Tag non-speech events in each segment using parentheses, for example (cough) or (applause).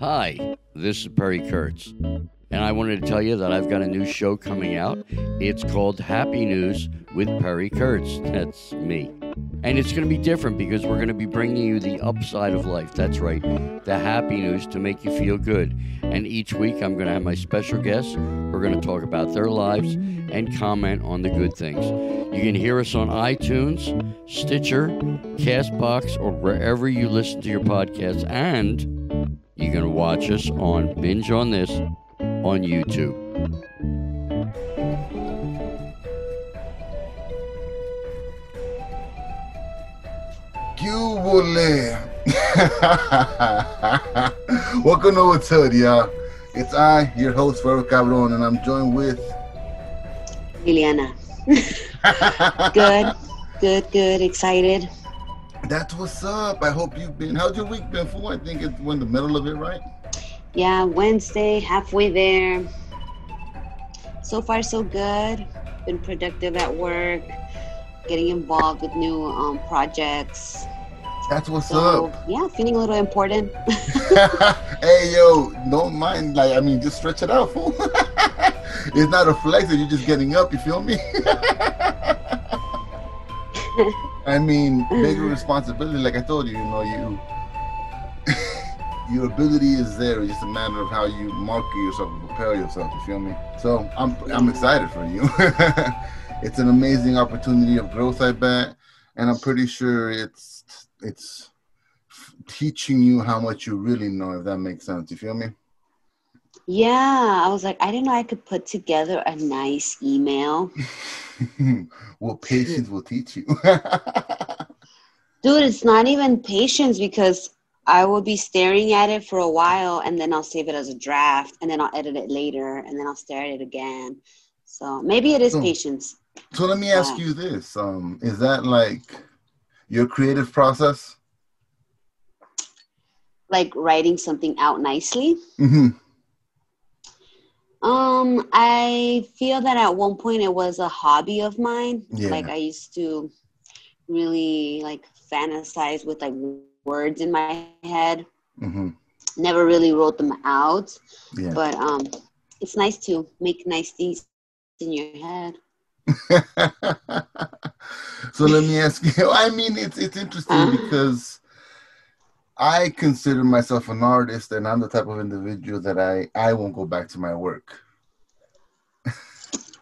Hi, this is Perry Kurtz, and I wanted to tell you that I've got a new show coming out. It's called Happy News with Perry Kurtz. That's me. And it's going to be different because we're going to be bringing you the upside of life. That's right, the happy news to make you feel good. And each week I'm going to have my special guests. We're going to talk about their lives and comment on the good things. You can hear us on iTunes, Stitcher, Castbox, or wherever you listen to your podcasts. And you can watch us on Binge on This on YouTube. Cubole. (laughs) Welcome to What's Hood, y'all. It's I, your host, Ferro Cabron, and I'm joined with Liliana. (laughs) good, good, good, excited. That's what's up. I hope you've been. How's your week been for? I think it's we're in the middle of it, right? Yeah, Wednesday, halfway there. So far, so good. Been productive at work, getting involved with new um, projects. That's what's So, up. yeah, feeling a little important. (laughs) (laughs) hey, yo, don't mind. Like, I mean, just stretch it out, fool. (laughs) it's not a flex that you're just getting up. You feel me? I mean, bigger mm. responsibility. Like I told you, you know, you (laughs) your ability is there. It's just a matter of how you market yourself and prepare yourself. You feel me? So I'm I'm excited for you. (laughs) it's an amazing opportunity of growth, I bet, and I'm pretty sure it's it's teaching you how much you really know. If that makes sense, you feel me? Yeah, I was like, I didn't know I could put together a nice email. (laughs) well, patience will teach you. (laughs) Dude, it's not even patience because I will be staring at it for a while and then I'll save it as a draft and then I'll edit it later and then I'll stare at it again. So maybe it is Hmm. patience. So let me ask you this: um, Is that like your creative process? Like writing something out nicely. hmm Um, I feel that at one point it was a hobby of mine. Yeah. Like I used to really like fantasize with like words in my head. hmm Never really wrote them out, Yeah. but um, it's nice to make nice things in your head. (laughs) so let me ask you. (laughs) I mean, it's it's interesting because I consider myself an artist, and I'm the type of individual that I I won't go back to my work.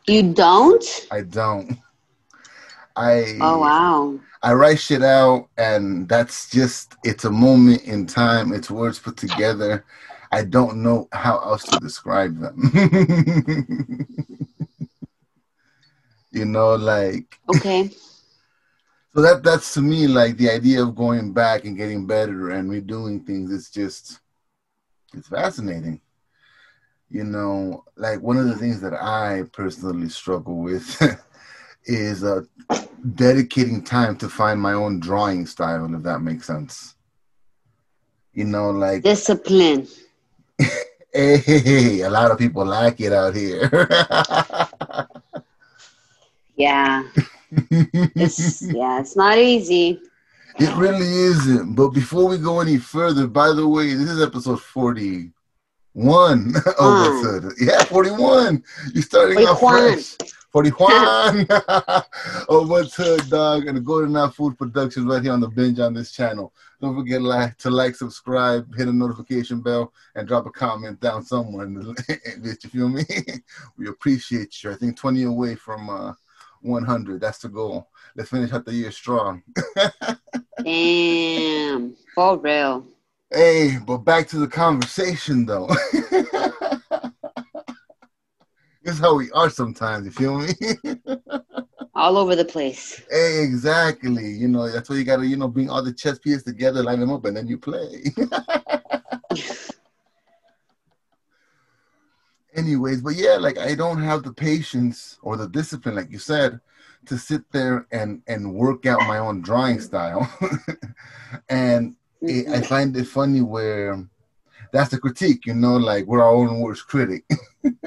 You don't? (laughs) I don't. I Oh wow. I write shit out, and that's just it's a moment in time. It's words put together. I don't know how else to describe them. (laughs) you know, like Okay. (laughs) so that that's to me like the idea of going back and getting better and redoing things. It's just it's fascinating. You know, like one of the things that I personally struggle with (laughs) is uh, dedicating time to find my own drawing style, if that makes sense. You know, like Discipline. (laughs) hey, a lot of people like it out here. (laughs) Yeah. It's (laughs) yeah, it's not easy. it really isn't. But before we go any further, by the way, this is episode 41 (laughs) of What's Hood. Yeah, 41. You're starting off 41. fresh. 41 (laughs) of What's Hood, dog, and the Golden Eye Food Productions right here on the binge on this channel. Don't forget like, to like, subscribe, hit a notification bell, and drop a comment down somewhere. In the, bitch, you feel me? we appreciate you. I think 20 away from uh, 100. That's the goal. Let's finish out the year strong. (laughs) Damn. For real. Hey, but back to the conversation though. (laughs) this is how we are sometimes, you feel me? (laughs) All over the place. hey, exactly. You know, that's why you gotta, you know, bring all the chess pieces together, line them up, and then you play. Anyways, but yeah, like I don't have the patience or the discipline, like you said, to sit there and and work out my own drawing style. (laughs) and it, I find it funny where that's the critique, you know, like we're our own worst critic. (laughs)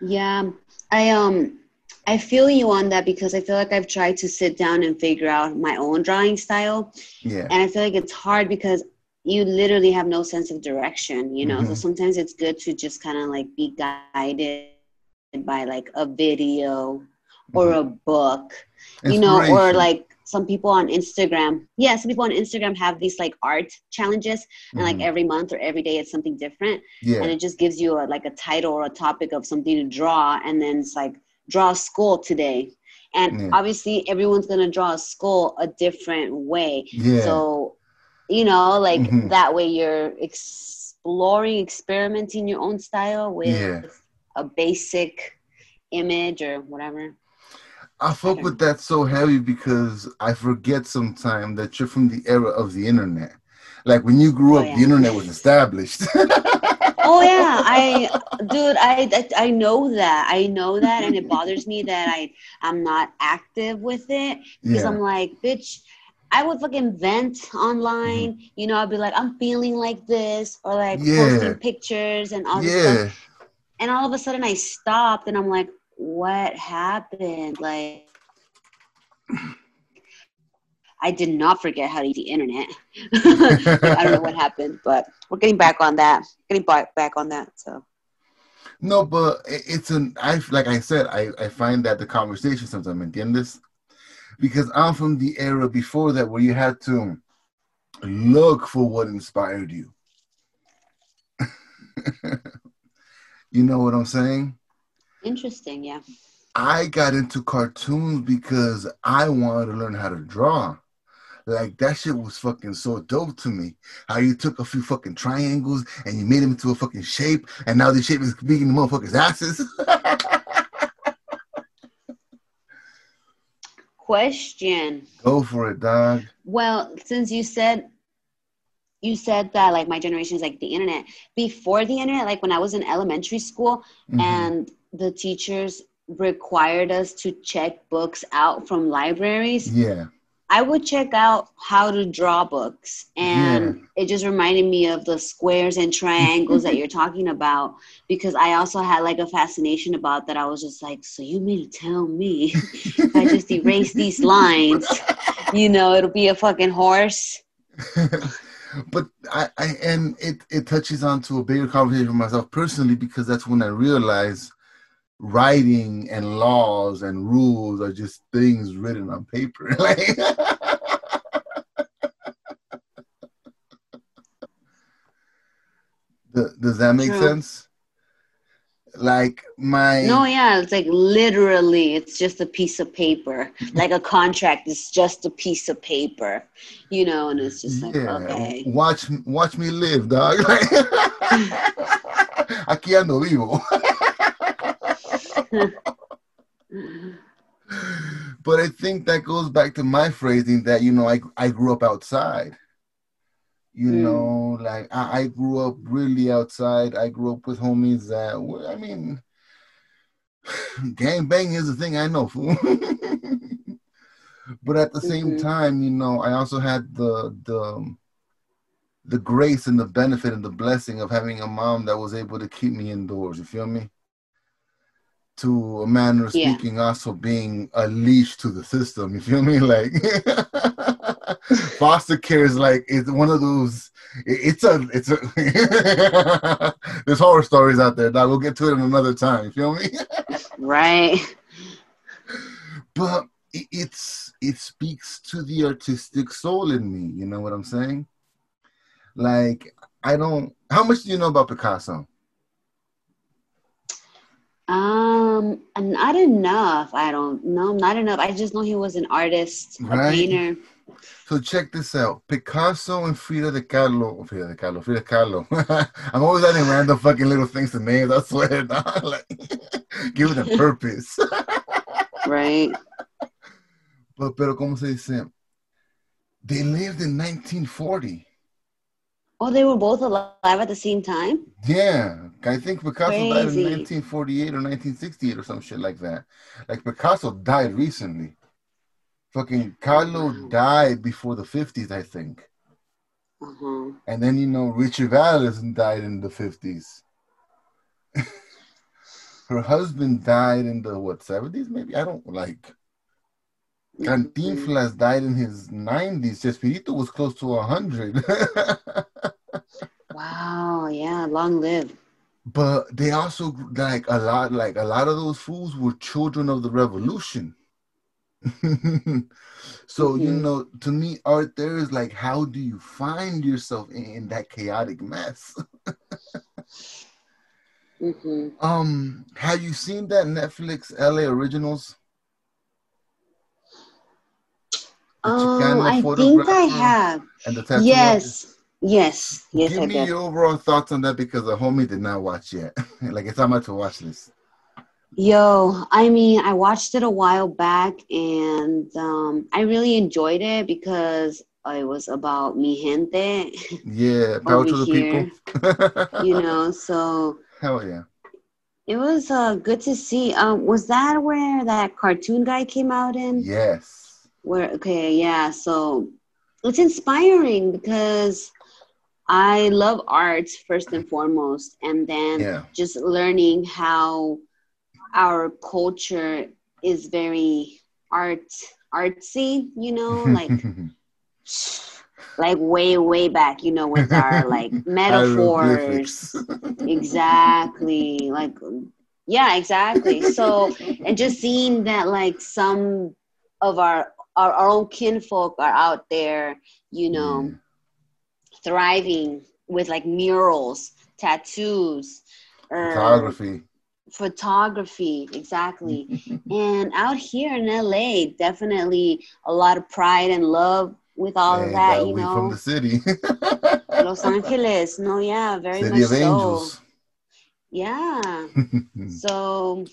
Yeah. I um I feel you on that because I feel like I've tried to sit down and figure out my own drawing style. yeah. And I feel like it's hard because you literally have no sense of direction, you know. So Mhm. sometimes it's good to just kind of like be guided by like a video or a book, you know, or Mm-hmm. Like some people on Instagram. Yeah, some people on Instagram have these like art challenges, and like Mhm. every month or every day it's something different, Yeah. and it just gives you a, like a title or a topic of something to draw, and then it's like draw a skull today. And Yeah. obviously, everyone's gonna draw a skull a different way. yeah, So, you know, like Mhm. that way you're exploring, experimenting your own style with Yeah. a basic image or whatever. I fuck with that so heavy because I forget sometimes that you're from the era of the internet. Like when you grew Oh, up, yeah. the internet was established. (laughs) Oh yeah, I, dude, I, I I know that. I know that, and it bothers me that I I'm not active with it because yeah, I'm like, bitch. I would fucking vent online, you know. I'd be like, I'm feeling like this, or like Mm-hmm. Yeah. posting pictures and all this stuff. and all of a sudden I stopped and I'm like, what happened? Like, I did not forget how to use the internet. (laughs) I don't know what (laughs) happened, but we're getting back on that. Getting back on that. So No, but it's an I like I said, I, I find that the conversation sometimes entiendes? Because I'm from the era before that where you had to look for what inspired you. (laughs) you know what I'm saying? interesting, yeah. I got into cartoons because I wanted to learn how to draw. Like that shit was fucking so dope to me. How you took a few fucking triangles and you made them into a fucking shape, and now the shape is beating the motherfuckers' asses. (laughs) Question. Go for it, dog. Well, since you said you said that like my generation is like the internet. Before the internet, like when I was in elementary school Mhm. and the teachers required us to check books out from libraries. yeah, I would check out how to draw books, and it just reminded me of the squares and triangles that you're talking about because I also had like a fascination about that. I was just like, so you mean to tell me if I just erase these lines, you know, it'll be a fucking horse? (laughs) but I, I and it it touches on to a bigger conversation for myself personally because that's when I realized writing and laws and rules are just things written on paper. (laughs) like Does that make True. sense? Like my No, yeah, it's like literally, it's just a piece of paper. (laughs) Like a contract is just a piece of paper, you know, and it's just like, yeah, okay. watch watch me live, dog. (laughs) Aquí ando vivo. But I think that goes back to my phrasing that you know I I grew up outside. You Mm. know, like I, I grew up really outside. I grew up with homies that were, I mean, (sighs) gang bang is a thing I know, fool. (laughs) but at the same Mhm. time, you know, I also had the the the grace and the benefit and the blessing of having a mom that was able to keep me indoors. You feel me? To a manner of Yeah. speaking, also being a leash to the system. You feel me? (laughs) Like (laughs) foster care is like it's one of those. it- It's a it's a. (laughs) There's horror stories out there. That we'll get to it in another time. You feel me? Right. but it, it's it speaks to the artistic soul in me. You know what I'm saying? Like I don't. How much do you know about Picasso? Um, not enough. I don't know, not enough. I just know he was an artist, a painter. So check this out: Picasso and Frida de Kahlo. Frida de Kahlo. Frida Kahlo. (laughs) I'm always adding random fucking little things to names. I swear, (laughs) dog. like give it a purpose. (laughs) Right. but pero como se dice? They lived in 1940. Oh, they were both alive at the same time? Yeah, I think Picasso died in 1948 or 1968 or some shit like that. Like Picasso died recently. Fucking Kahlo died before the 50s, I think. Uh-huh. And then you know Richard Valens died in the 50s. (laughs) Her husband died in the what 70s maybe? I don't like Cantinflas died in his 90s. Chespirito was close to 100. (laughs) wow, yeah, long live. But they also like a lot, like a lot of those fools were children of the revolution. (laughs) so mm-hmm. you know, to me, art there is like, how do you find yourself in, in that chaotic mess? (laughs) mm-hmm. Um, have you seen that Netflix LA Originals? Um, I think I have. And the tattoo yes. Yes, yes, Give I me did. your overall thoughts on that because the homie did not watch yet. (laughs) like it's time to watch this. Yo, I mean, I watched it a while back and um, I really enjoyed it because it was about mi gente. Yeah, (laughs) power to the people. you know, so. (laughs) Hell yeah. It was uh, good to see. Um, was that where that cartoon guy came out in? Yes. Where okay, yeah. So it's inspiring because I love art first and foremost, and then yeah. just learning how our culture is very art artsy, you know, (laughs) like like way way back, you know, with our (laughs) like metaphors. exactly. Like yeah, exactly. So and just seeing that like some of our our, our own kinfolk are out there, you know, mm thriving with like murals, tattoos, um, photography. Photography, exactly. (laughs) and out here in LA, definitely a lot of pride and love with all of that, you know. From the city. (laughs) Los Angeles. No, yeah, very city much so. Angels. Yeah. (laughs) so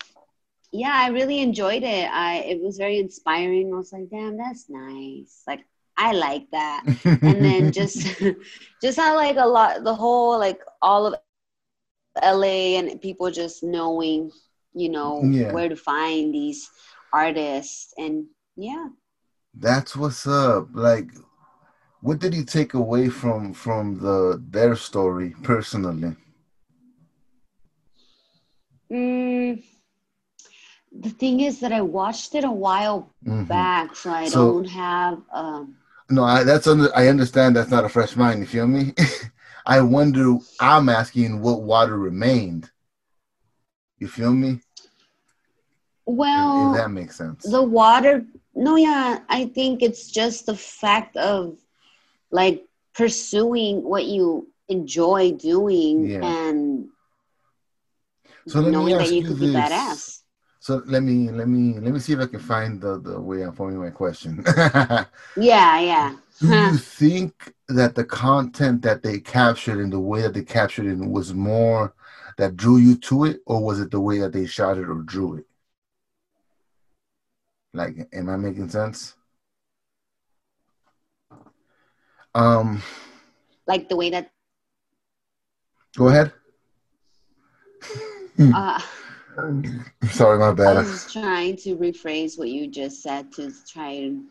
yeah, I really enjoyed it. I it was very inspiring. I was like, damn, that's nice. Like I like that. and then (laughs) just (laughs) just how like a lot the whole like all of LA and people just knowing, you know, yeah. where to find these artists and yeah. That's what's up. Like what did you take away from from the their story personally? Mm, the thing is that I watched it a while mm-hmm. back, so I so, don't have um no, I, that's under. I understand that's not a fresh mind. You feel me? (laughs) I wonder. I'm asking what water remained. You feel me? Well, if, if that makes sense. The water. No, yeah. I think it's just the fact of like pursuing what you enjoy doing yeah. and so knowing that you could this. be badass. So let me let me let me see if I can find the, the way I'm forming my question. (laughs) yeah, yeah. Do you think that the content that they captured and the way that they captured it was more that drew you to it, or was it the way that they shot it or drew it? Like, am I making sense? Um, like the way that. Go ahead. uh, Sorry, my bad. I was trying to rephrase what you just said to try and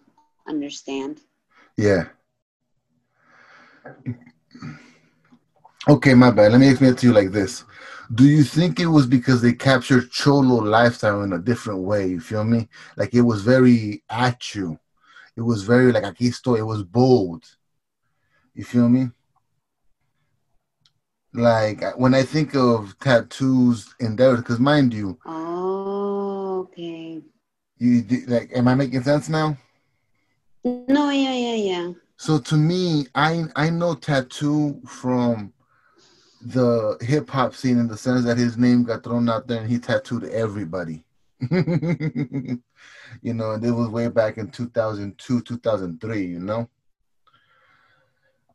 understand. Yeah. Okay, my bad. Let me explain it to you like this. Do you think it was because they captured Cholo lifestyle in a different way? You feel me? Like it was very at you. It was very like aquí estoy. It was bold. You feel me? Like when I think of tattoos in there, because mind you, oh, okay. You like, am I making sense now? No, yeah, yeah, yeah. So to me, I I know tattoo from the hip hop scene in the sense that his name got thrown out there and he tattooed everybody. (laughs) you know, and it was way back in 2002, 2003, you know?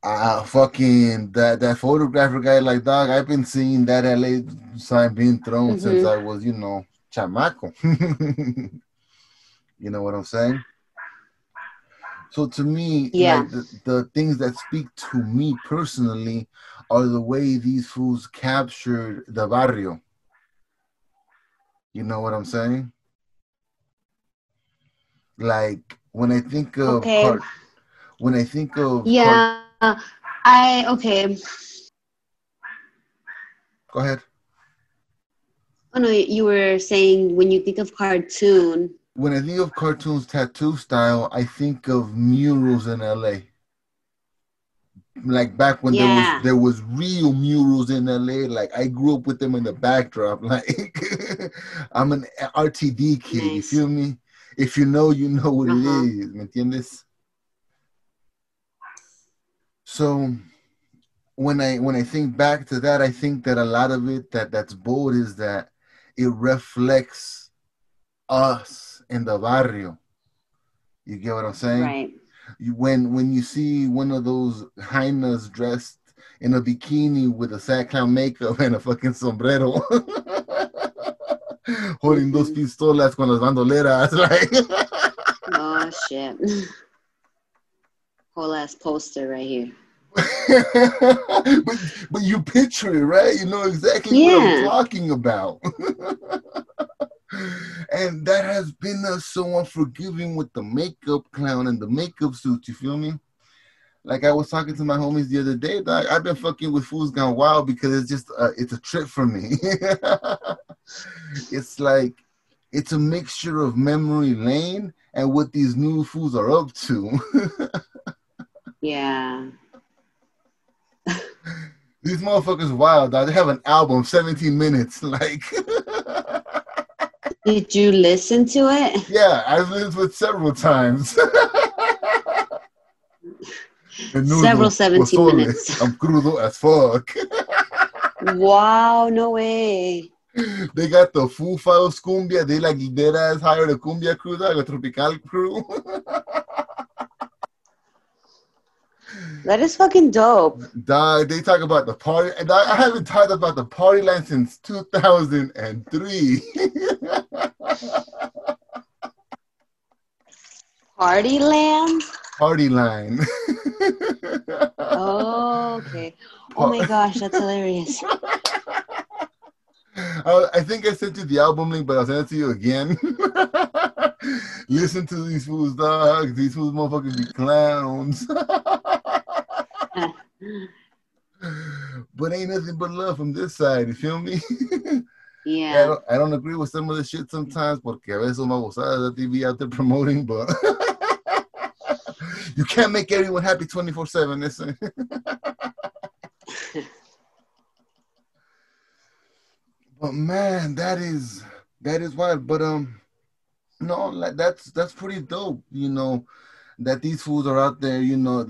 Uh, fucking that that photographer guy, like dog, I've been seeing that LA sign being thrown mm-hmm. since I was, you know, chamaco. (laughs) you know what I'm saying? So to me, yeah, like the, the things that speak to me personally are the way these fools captured the barrio. You know what I'm saying? Like when I think of okay. Heart, when I think of yeah. Uh, I okay. Go ahead. Oh no, you were saying when you think of cartoon, when I think of cartoons tattoo style, I think of murals in LA. Like back when Yeah. there was there was real murals in LA. Like I grew up with them in the backdrop. (laughs) Like I'm an RTD kid. You feel me? If you know, you know what Uh-huh. it is. ¿Me entiendes? So when I when I think back to that, I think that a lot of it that that's bold is that it reflects us in the barrio. You get what I'm saying? Right. You, when when you see one of those hyenas dressed in a bikini with a sad clown makeup and a fucking sombrero, (laughs) holding those mm-hmm. pistolas con las bandoleras, (laughs) like Oh shit. Whole ass poster right here. (laughs) but, but you picture it, right? You know exactly what I'm talking about. (laughs) and that has been uh, so unforgiving with the makeup clown and the makeup suit. you feel me? Like I was talking to my homies the other day, dog, I've been fucking with Foos Gone Wild because it's just uh, it's a trip for me. (laughs) it's like it's a mixture of memory lane and what these new fools are up to. Yeah. (laughs) These motherfuckers wild, dog. They have an album, 17 minutes. (laughs) Like, Did you listen to it? yeah, I've listened to it several times. (laughs) Several 17 pozole, minutes. I'm crudo as fuck. Wow, no way. they got the Foo Fighters cumbia. They like dead ass hire the cumbia crew, dog, the tropical crew. That is fucking dope. dog, they talk about the party. And I haven't talked about the party line since 2003. Party land? (laughs) party line. Oh, okay. Oh my gosh, that's hilarious. (laughs) I, I think I sent you the album link, but I'll send it to you again. (laughs) Listen to these fools, dog. These fools motherfuckers be clowns. (laughs) but ain't nothing but love from this side, you feel me? (laughs) I, Yeah. don't, I don't agree with some of the shit sometimes, porque a veces una gozada that they be out there promoting, but (laughs) you can't make everyone happy 24 7. Listen. but man, that is that is wild. But um, no, like that's that's pretty dope. You know, that these fools are out there. You know,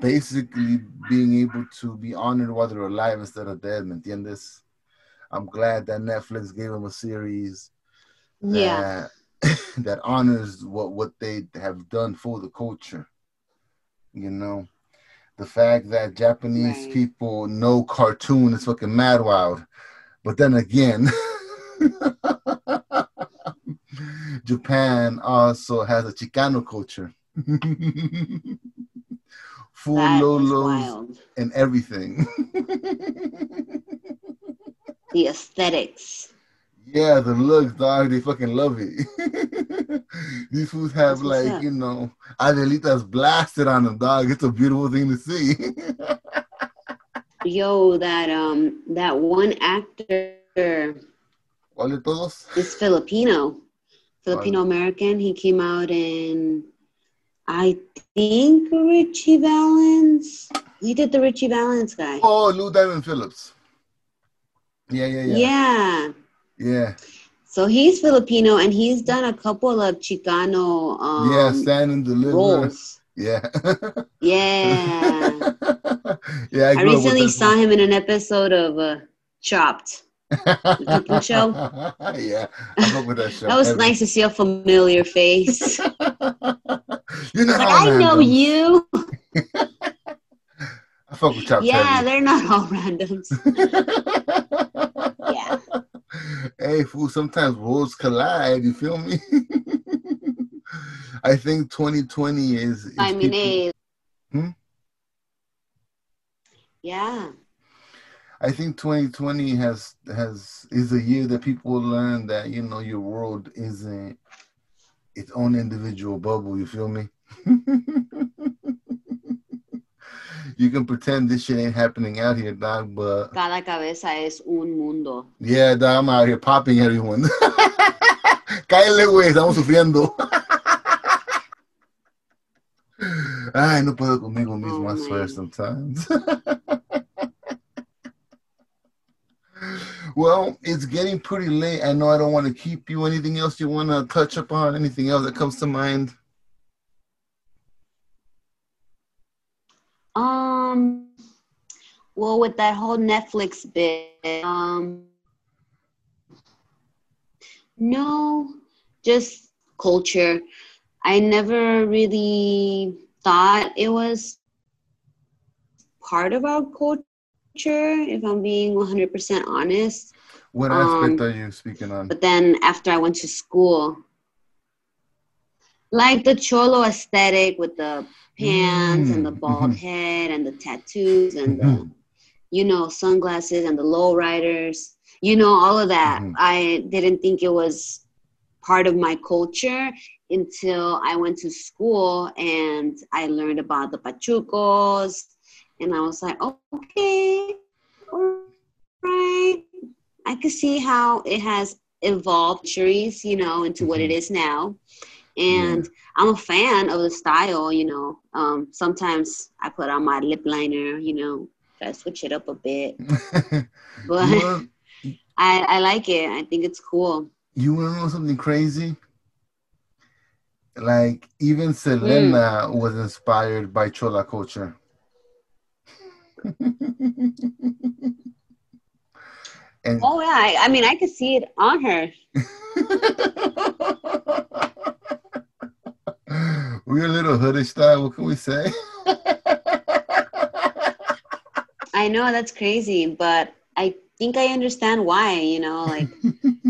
basically being able to be honored while they're alive instead of dead. ¿Me entiendes? I'm glad that Netflix gave them a series Yeah. that (laughs) that honors what what they have done for the culture. You know, the fact that Japanese Right. people know cartoon is fucking mad wild, but then again, (laughs) Japan also has a Chicano culture. (laughs) Full That lolos and everything. (laughs) The aesthetics. Yeah, the looks, dog. They fucking love it. (laughs) These fools have That's like you know Adelitas blasted on them, dog. It's a beautiful thing to see. Yo, that um that one actor ¿Cuál de todos? is Filipino. Filipino American. He came out in I think Richie Valens. He did the Richie Valens guy. Oh, Lou Diamond Phillips. Yeah, yeah, yeah, yeah. yeah. So he's Filipino and he's done a couple of Chicano um, yeah, stand and deliver. roles. (laughs) Yeah. Yeah. (laughs) yeah, I with recently saw him in an episode of uh, Chopped. cooking (laughs) show. yeah, I with that show. That was nice to see a familiar face. You're not Like, I know randoms. you. I fuck with Chopped Yeah, Heavy. they're not all (laughs) randoms. (laughs) Yeah. Hey, fool, sometimes worlds collide, you feel me? (laughs) I think 2020 is, is I mean, people-. Hmm? Yeah. I think 2020 has has is a year that people learn that you know your world isn't its own individual bubble. You feel me? You can pretend this shit ain't happening out here, dog, but Cada cabeza es un mundo. yeah, dog, I'm out here popping everyone. (laughs) Cállate, güey, estamos sufriendo. (laughs) Ay, no puedo conmigo mismo, Oh, I swear sometimes. (laughs) well, it's getting pretty late. I know I don't want to keep you. Anything else you want to touch upon? Anything else that comes to mind? Well, with that whole Netflix bit, um, no, just culture. I never really thought it was part of our culture, if I'm being 100% honest. What aspect Um, are you speaking on? But then after I went to school, like the cholo aesthetic with the pants and the Mm, bald mhm. head and the tattoos and the Mhm. You know sunglasses and the low riders you know all of that. Mhm. i didn't think it was part of my culture until i went to school and i learned about the pachucos. And i was like okay all right i could see how it has evolved centuries you know into what it Mhm. is now. And i'm a fan of the style you know. Um, sometimes i put on my lip liner you know to switch it up a bit (laughs) but (laughs) I, I like it i think it's cool you wanna know something crazy? Like even Selena Hmm. was inspired by Chola culture. (laughs) and oh yeah I, I mean i could see it on her we're a little hoodish style. What can we say? I know that's crazy but i think i understand why you know like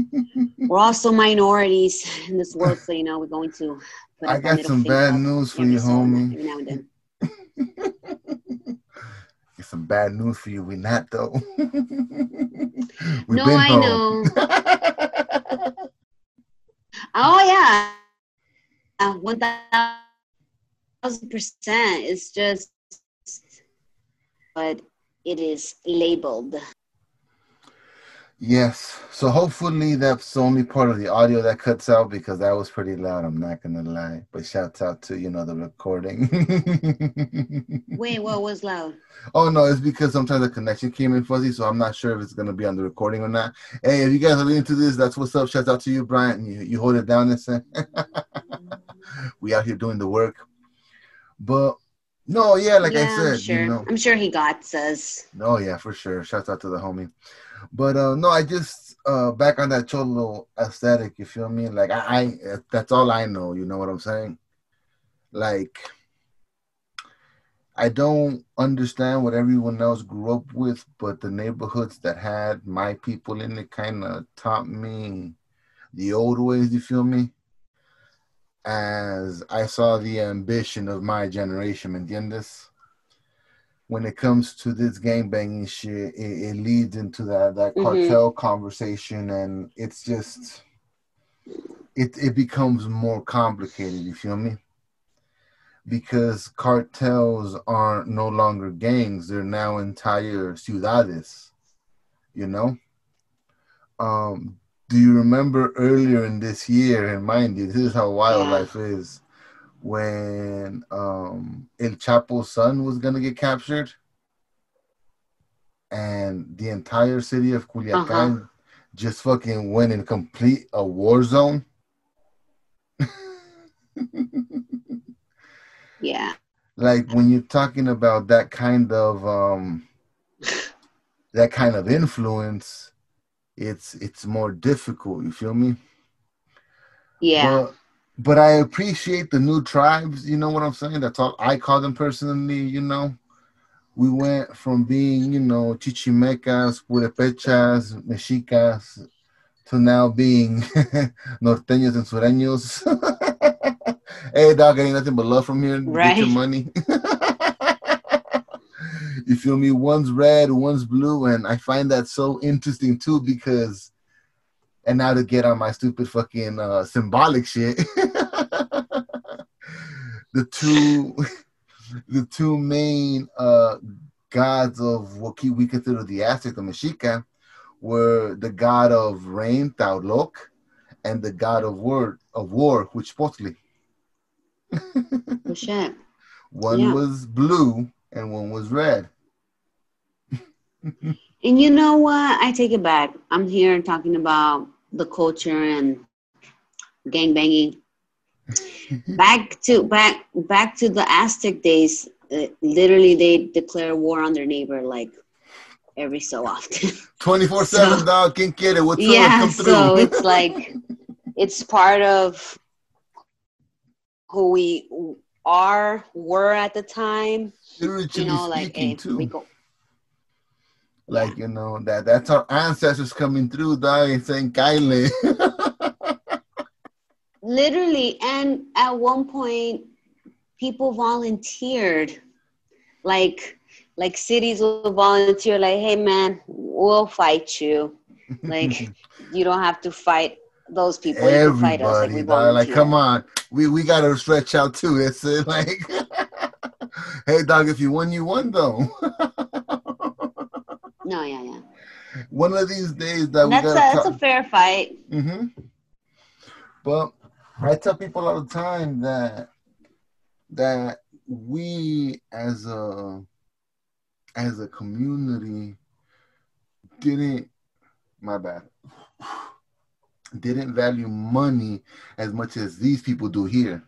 (laughs) we're also minorities in this world so you know we're going to put I got some bad news for you, homie. every now and then (laughs) Get some bad news for you. We not though. (laughs) No i home. know Oh yeah, Uh, one thousand percent. It's just, but it is labeled. Yes. So hopefully that's the only part of the audio that cuts out because that was pretty loud. I'm not gonna lie. But shouts out to you know the recording. (laughs) Wait, what was loud? oh no, it's because sometimes the connection came in fuzzy, so I'm not sure if it's gonna be on the recording or not. Hey, if you guys are listening to this, that's what's up. Shouts out to you, Brian. You you hold it down this (laughs) we out here doing the work. But no, yeah, like yeah, I said, I'm sure. you know. I'm sure he got us. No, yeah, for sure. Shouts out to the homie. But uh no, I just uh back on that cholo aesthetic, you feel me? Like I, I that's all I know, you know what I'm saying? Like I don't understand what everyone else grew up with, but the neighborhoods that had my people in it kind of taught me the old ways, you feel me? As I saw the ambition of my generation, ¿me entiendes? when it comes to this gangbanging shit, it, it leads into that that Mhm. cartel conversation, and it's just it it becomes more complicated. You feel me? Because cartels aren't no longer gangs; they're now entire ciudades. You know. Um, do you remember earlier in this year? And mind you, this is how wild Yeah. life is when um El Chapo's son was gonna get captured, and the entire city of Culiacan just fucking went in complete a war zone. Yeah. like when you're talking about that kind of um that kind of influence, it's it's more difficult. You feel me? Yeah. But, but I appreciate the new tribes. You know what I'm saying? That's all I call them personally. You know, we went from being, you know, chichimecas, purepechas, mexicas, to now being (laughs) norteños and sureños. (laughs) hey, dog, ain't nothing but love from here. Get Right. your money. (laughs) you feel me? One's red, one's blue, and I find that so interesting too because and now to get on my stupid fucking uh, symbolic shit. (laughs) the two, (laughs) the two main uh, gods of what we consider the Aztec, the Mexica, were the god of rain, Tlaloc, and the god of war of war, which supposedly (laughs) Oh, shit. one Yeah. was blue and one was red. And you know what? I take it back. I'm here talking about the culture and gang banging. (laughs) back to back back to the Aztec days. Uh, literally, they declare war on their neighbor like every so often. (laughs) 24 7 dog can't get it. What's yeah, Come so it's like it's part of who we are were at the time. Spiritually You know, like speaking, hey, too. go. Like, you know, that that's our ancestors coming through, dog, and saying, kindly. (laughs) literally and at one point people volunteered like like cities will volunteer like hey man we'll fight you like (laughs) you don't have to fight those people you can fight us like Everybody, we dog. Like, come on. We we gotta stretch out too. It's uh, like, (laughs) hey, dog, if you won, you won, though. (laughs) no yeah yeah One of these days that And we that's a, that's a fair fight hmm But I tell people all the time that that we as a as a community didn't my bad didn't value money as much as these people do here.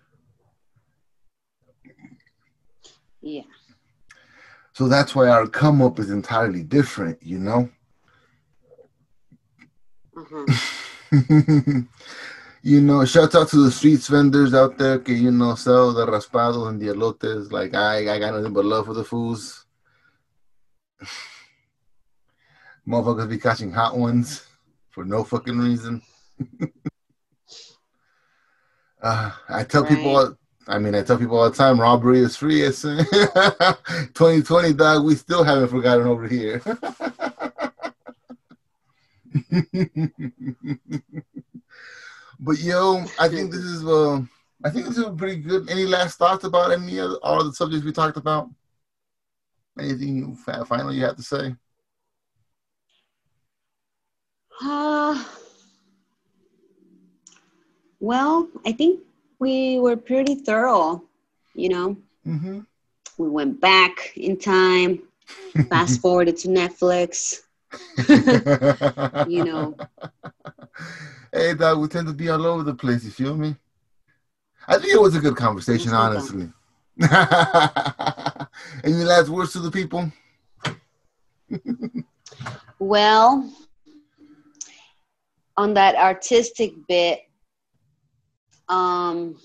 Yeah So that's why our come up is entirely different, you know? uh-huh. (laughs) you know, shout out to the streets vendors out there que you know sell the raspados and the elotes. Like I, I got nothing but love for the fools. (laughs) Motherfuckers be catching hot ones for no fucking reason. (laughs) uh, I tell people, Right. all, I mean, I tell people all the time, robbery is free. It's (laughs) 2020, dog. We still haven't forgotten over here. (laughs) but yo, I think this is uh, I think this is pretty good. Any last thoughts about any of all the subjects we talked about? Anything you, fi- final you have to say? Uh, well i think we were pretty thorough you know Mm-hmm. we went back in time (laughs) fast forwarded to netflix (laughs) you know Hey, dog, we tend to be all over the place. You feel me? I think it was a good conversation, honestly. (laughs) Any last words to the people? Well, on that artistic bit, um,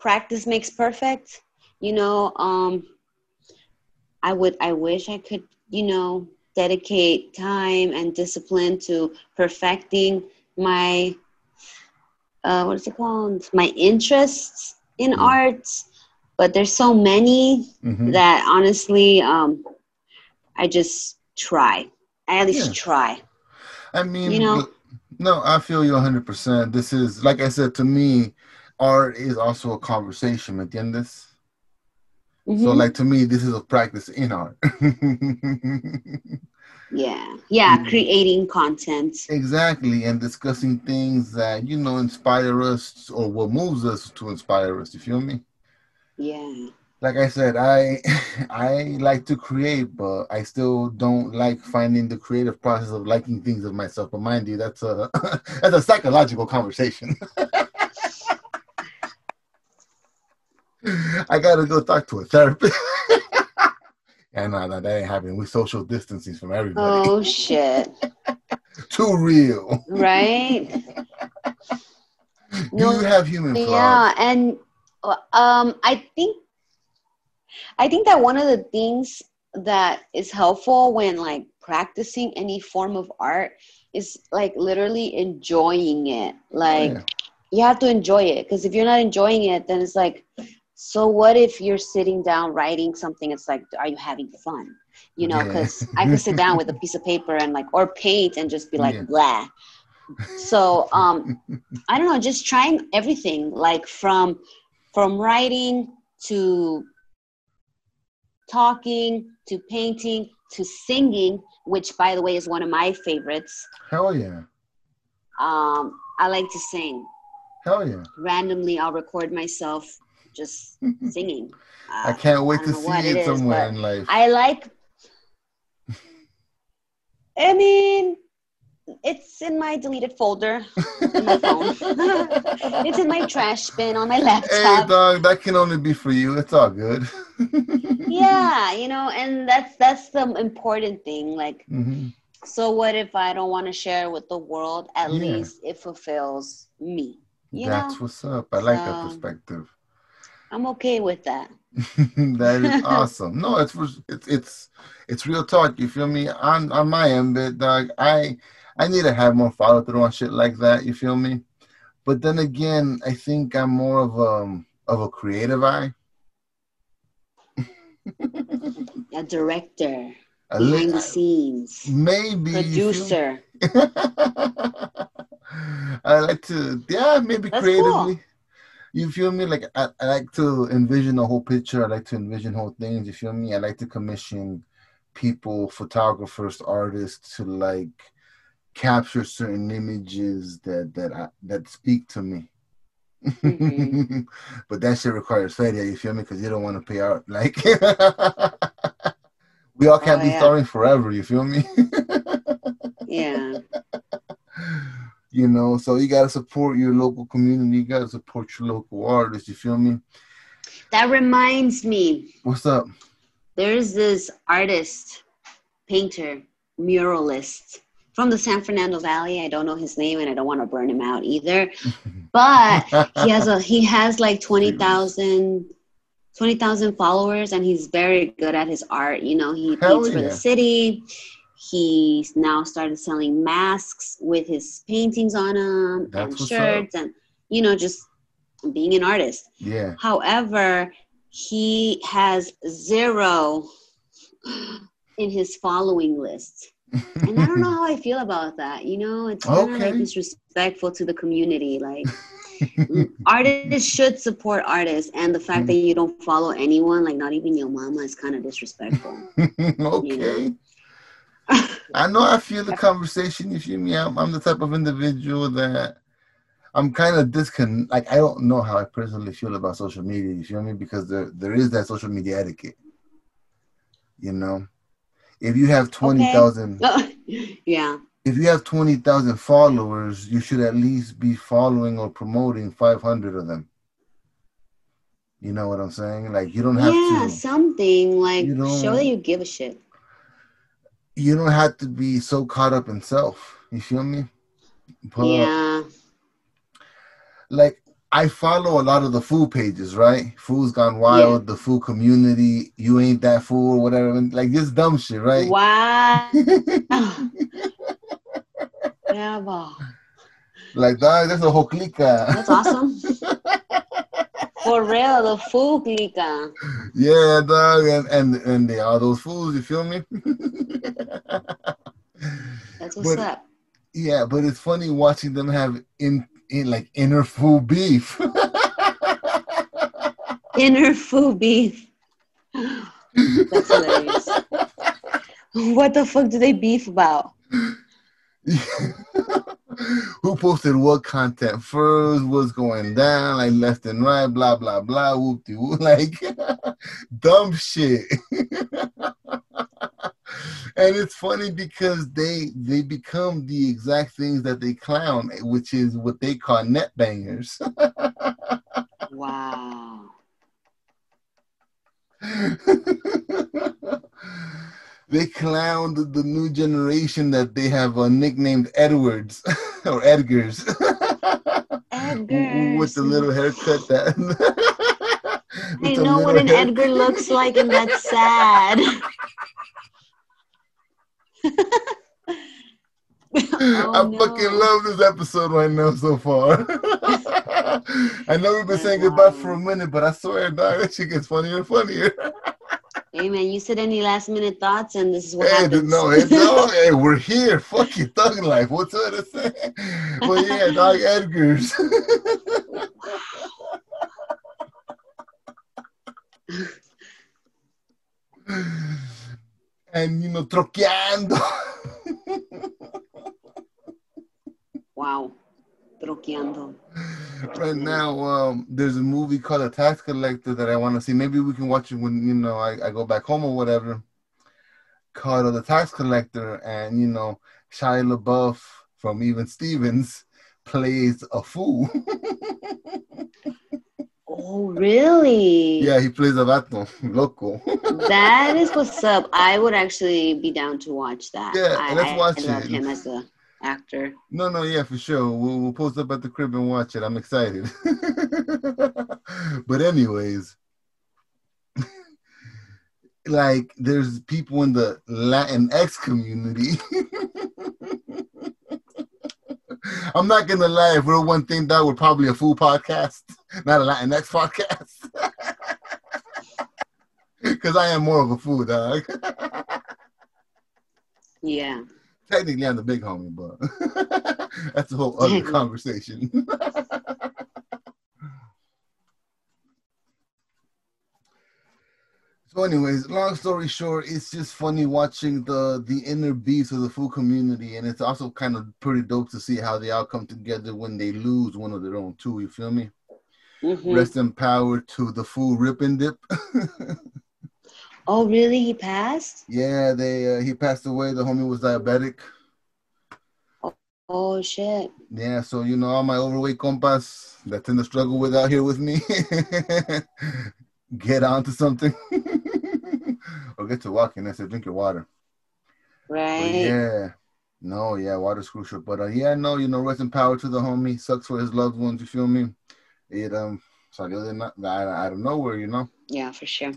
practice makes perfect. You know, um, I would, I wish I could, you know, dedicate time and discipline to perfecting my, uh, what is it called? My interests in Mhm. arts. But there's so many Mhm. that honestly, um, I just try. I at least Yeah. try. I mean, You know- no, I feel you 100%. This is, like I said, to me, art is also a conversation, ¿me entiendes? So, Mhm. like, to me, this is a practice in art. yeah, yeah, Mm. (laughs) creating content. exactly. And discussing things that, you know, inspire us or what moves us to inspire us. You feel me? Yeah, like I said, I (laughs) I like to create, but I still don't like finding the creative process of liking things of myself. But mind you, that's a (laughs) that's a psychological conversation. (laughs) I gotta go talk to a therapist. yeah, no, no, that ain't happening. We social distancing from everybody. Oh shit! Too real. right? No, you have human flaws? Yeah, and uh, um, I think I think that one of the things that is helpful when like practicing any form of art is like literally enjoying it. Like Yeah. you have to enjoy it because if you're not enjoying it, then it's like, so what if you're sitting down writing something? It's like, are you having fun? You know, Yeah. because I could sit down with a (laughs) piece of paper and like, or paint and just be like, Yeah. blah. So (laughs) um, I don't know, just trying everything, like from from writing to talking to painting to singing, which by the way is one of my favorites. Hell yeah. Um, I like to sing. Hell yeah. Randomly, I'll record myself just (laughs) singing. I can't wait I to don't know what see it it is, somewhere but in life. I like. (laughs) I mean, it's in my deleted folder in my phone. (laughs) it's in my trash bin on my laptop. Hey, dog, that can only be for you. It's all good. (laughs) yeah, you know, and that's that's the important thing. Like, hmm so what if I don't want to share with the world? At Yeah. least it fulfills me. You That's know, what's up. I like that perspective. I'm okay with that. (laughs) that is awesome. No, it's it's it's it's real talk. You feel me? On on my end, but dog, I I need to have more follow through on shit like that. You feel me? But then again, I think I'm more of um of a creative eye. A director, A behind the scenes, maybe producer. (laughs) I like to, yeah, maybe That's creatively. You feel me? Like I, I like to envision the whole picture. I like to envision whole things. You feel me? I like to commission people, photographers, artists to like capture certain images that that I, that speak to me. Mhm. (laughs) but that shit requires failure. You feel me? Because you don't want to pay out. Like (laughs) we all can't Oh, be yeah. forever. You feel me? Yeah. (laughs) you know so you got to support your local community you got to support your local artists you feel me That reminds me, what's up there's this artist, painter, muralist from the San Fernando Valley. I don't know his name and I don't want to burn him out either. (laughs) But he has a he has like 20,000 20,000 followers and he's very good at his art. You know, he Hell paints for the city. He's now started selling masks with his paintings on them That's and shirts and you know just being an artist. yeah However, he has zero in his following list. And I don't know (laughs) how I feel about that. You know, it's kind of Okay. like disrespectful to the community. Like, (laughs) artists should support artists, and the fact that you don't follow anyone, like not even your mama, is kind of disrespectful. okay i know i feel the conversation you feel me i'm, I'm the type of individual that i'm kind of discon like i don't know how i personally feel about social media you feel me because there there is that social media etiquette you know if you have 20,000 (laughs) yeah, if you have 20,000 followers, you should at least be following or promoting 500 of them. You know what I'm saying? Like you don't have yeah, to something like show that you give a shit. you don't have to be so caught up in self. You feel me? But yeah, like I follow a lot of the food pages, right? Foos Gone Wild, the food community, you ain't that fool, whatever. Like this dumb shit, right? wow. (laughs) yeah, wow. like dog, that's a whole clica. That's awesome. (laughs) For real, the food clica. Yeah, dog, and and and they are those fools. You feel me? (laughs) That's what's But- up. yeah, but it's funny watching them have in in like inner fool beef. (laughs) Inner food beef. That's hilarious. What the fuck do they beef about? (laughs) Who posted what content first? What's going down? Like left and right, blah blah blah. Whoop de whoop, like (laughs) dumb shit. And it's funny because they they become the exact things that they clown, which is what they call net bangers. Wow. (laughs) they clown the, the new generation that they have uh, nicknamed Edwards (laughs) or Edgars. Edgar. (laughs) with the little haircut that I know what an Edgar looks like, and that's sad. (laughs) Oh, I no. fucking love this episode right now so far. (laughs) I know we've been saying goodbye for a minute, but I swear, dog, that shit gets funnier and funnier. Hey man, you said any last minute thoughts, and this is what Hey, happens. no, hey, no, hey, we're here. Fuck you, thug life. What's that to say? Well, yeah, dog, Edgar's. (laughs) and you know, troqueando. Wow. Troqueando. right now, um, there's a movie called A Tax Collector that I want to see. Maybe we can watch it when you know I, I go back home or whatever. Called The Tax Collector, and you know Shia LaBeouf from Even Stevens plays a fool. (laughs) Oh, really? yeah, he plays a vato, (laughs) loco. (laughs) That is what's up. I would actually be down to watch that. Yeah, I, let's watch I love it. him as a actor. No, no, yeah, for sure. We'll, we'll post up at the crib and watch it. I'm excited. (laughs) but anyways, like there's people in the Latinx community. I'm not gonna lie, if we're one thing that we're probably a full podcast, not a Latin X podcast. (laughs) Cause I am more of a fool dog. Yeah. Technically, I'm the big homie, but (laughs) that's a whole other (laughs) conversation. so, anyways, long story short, it's just funny watching the the inner beats of the food community, and it's also kind of pretty dope to see how they all come together when they lose one of their own too. You feel me? Mhm. Rest in power to the fool Rip and Dip. (laughs) Oh, really? He passed? yeah, they uh, he passed away. The homie was diabetic. Oh, shit. Yeah, so you know all my overweight compas that's in the struggle with out here with me, (laughs) get on to something (laughs) or get to walking. I said drink your water. But Right. yeah, no, yeah, water's crucial. But uh, yeah, no, you know, rest in power to the homie. Sucks for his loved ones. You feel me? It um salió de na- out of nowhere, you know. Yeah, for sure.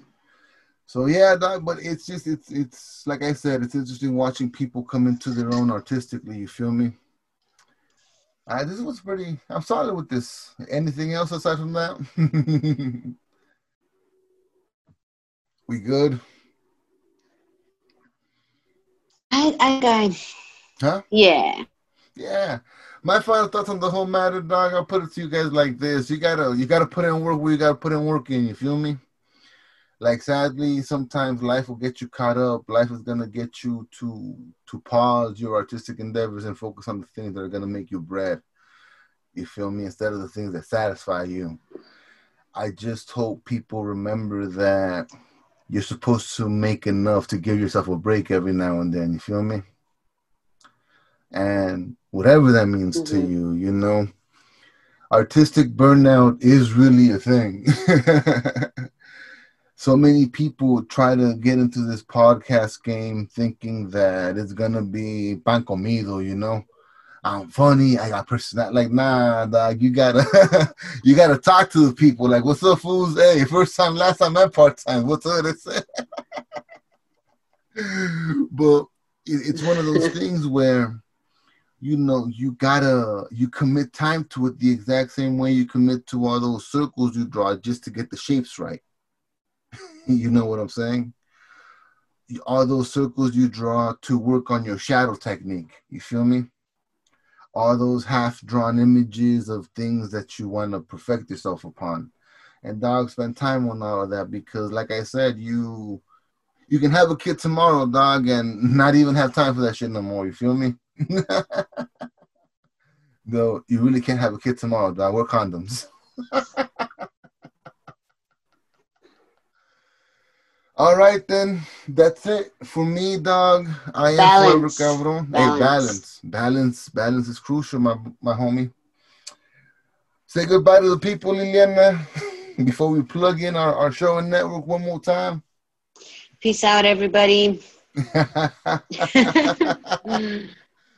So yeah, dog, but it's just it's it's like I said, it's interesting watching people come into their own artistically. You feel me? Uh, this was pretty. I'm solid with this. Anything else aside from that? (laughs) we good? I, I, I Huh? yeah. Yeah. My final thoughts on the whole matter, dog. I'll put it to you guys like this: you gotta you gotta put in work where you gotta put in work in. You feel me? Like sadly, sometimes life will get you caught up. Life is gonna get you to to pause your artistic endeavors and focus on the things that are gonna make you bread. You feel me? Instead of the things that satisfy you. I just hope people remember that you're supposed to make enough to give yourself a break every now and then. You feel me? And whatever that means to Mhm. you, you know, artistic burnout is really a thing. (laughs) so many people try to get into this podcast game thinking that it's gonna be pan comido, you know. I'm funny, I got personality. Like, nah, dog, you gotta (laughs) you gotta talk to the people. Like, what's up, fools? Hey, first time, last time, and part time. What's up? That's it. (laughs) but it's one of those things where you know you gotta you commit time to it the exact same way you commit to all those circles you draw just to get the shapes right. (laughs) You know what i'm saying? All those circles you draw to work on your shadow technique. You feel me? All those half drawn images of things that you want to perfect yourself upon. And dog spend time on all of that because like i said you you can have a kid tomorrow dog and not even have time for that shit no more. You feel me (laughs) no, you really can't have a kid tomorrow, dog. Wear condoms. (laughs) All right, then. That's it for me, dog. I am forever Balance. Hey, Balance. balance. Balance. Balance is crucial, my my homie. Say goodbye to the people, Liliana, (laughs) before we plug in our, our show and network one more time. Peace out, everybody.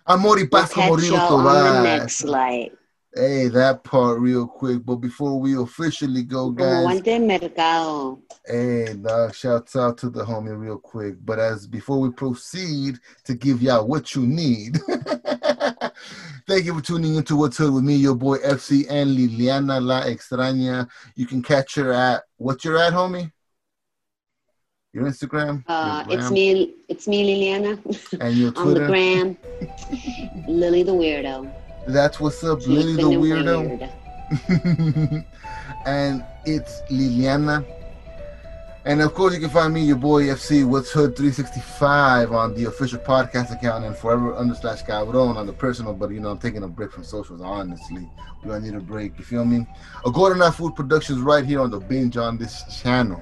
Amor y We'll paz y'all on the next light. Hey, that part real quick. But before we officially go, guys, de mercado. hey, dog, shouts out to the homie real quick. But as before we proceed to give y'all what you need, (laughs) thank you for tuning into What's Hood with me, your boy FC and Liliana La Extraña. You can catch her at what you're at, homie? Your Instagram, Uh, your it's me. It's me, Liliana, and your (laughs) on the Twitter. gram. Lily the weirdo. That's what's up, Lily the Keeping weirdo. weird. (laughs) and it's Liliana. And of course, you can find me, your boy FC What's Hood 365 on the official podcast account and forever under slash Cabron on the personal. But you know, I'm taking a break from socials. Honestly, we all need a break. You feel me? A Gordon Food Productions right here on the binge on this channel.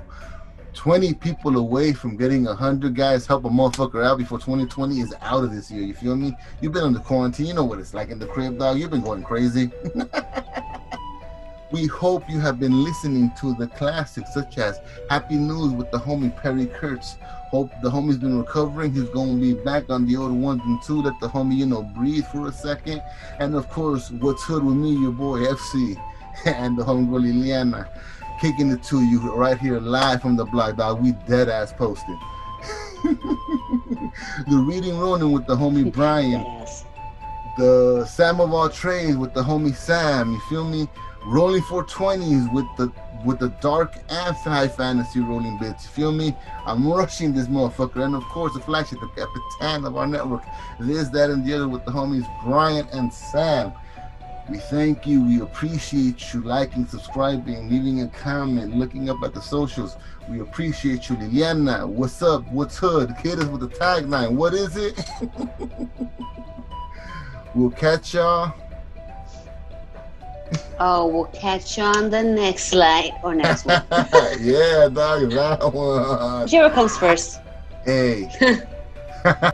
20 people away from getting 100 guys help a motherfucker out before 2020 is out of this year. You feel me? You've been under quarantine. You know what it's like in the crib, dog. You've been going crazy. (laughs) we hope you have been listening to the classics such as Happy News with the homie Perry Kurtz. Hope the homie's been recovering. He's going to be back on the old ones and two. Let the homie, you know, breathe for a second. And of course, What's Hood with me, your boy FC, (laughs) and the homegirl Liliana kicking it to you right here live from the block, dog. We dead ass posted. (laughs) the reading Ronin with the homie Brian. The Sam of all trades with the homie Sam. You feel me? Rolling 420s with the with the dark and high fantasy rolling bits. You feel me? I'm rushing this motherfucker. And of course the flagship, the Capitan of our network. This, that, and the other with the homies Brian and Sam. We thank you. We appreciate you liking, subscribing, leaving a comment, looking up at the socials. We appreciate you, Liliana. What's up? What's hood? Kid is with the tagline. What is it? (laughs) we'll catch y'all. Oh, we'll catch you on the next slide or next one. (laughs) yeah, dog, that one. Whichever comes first. Hey. (laughs)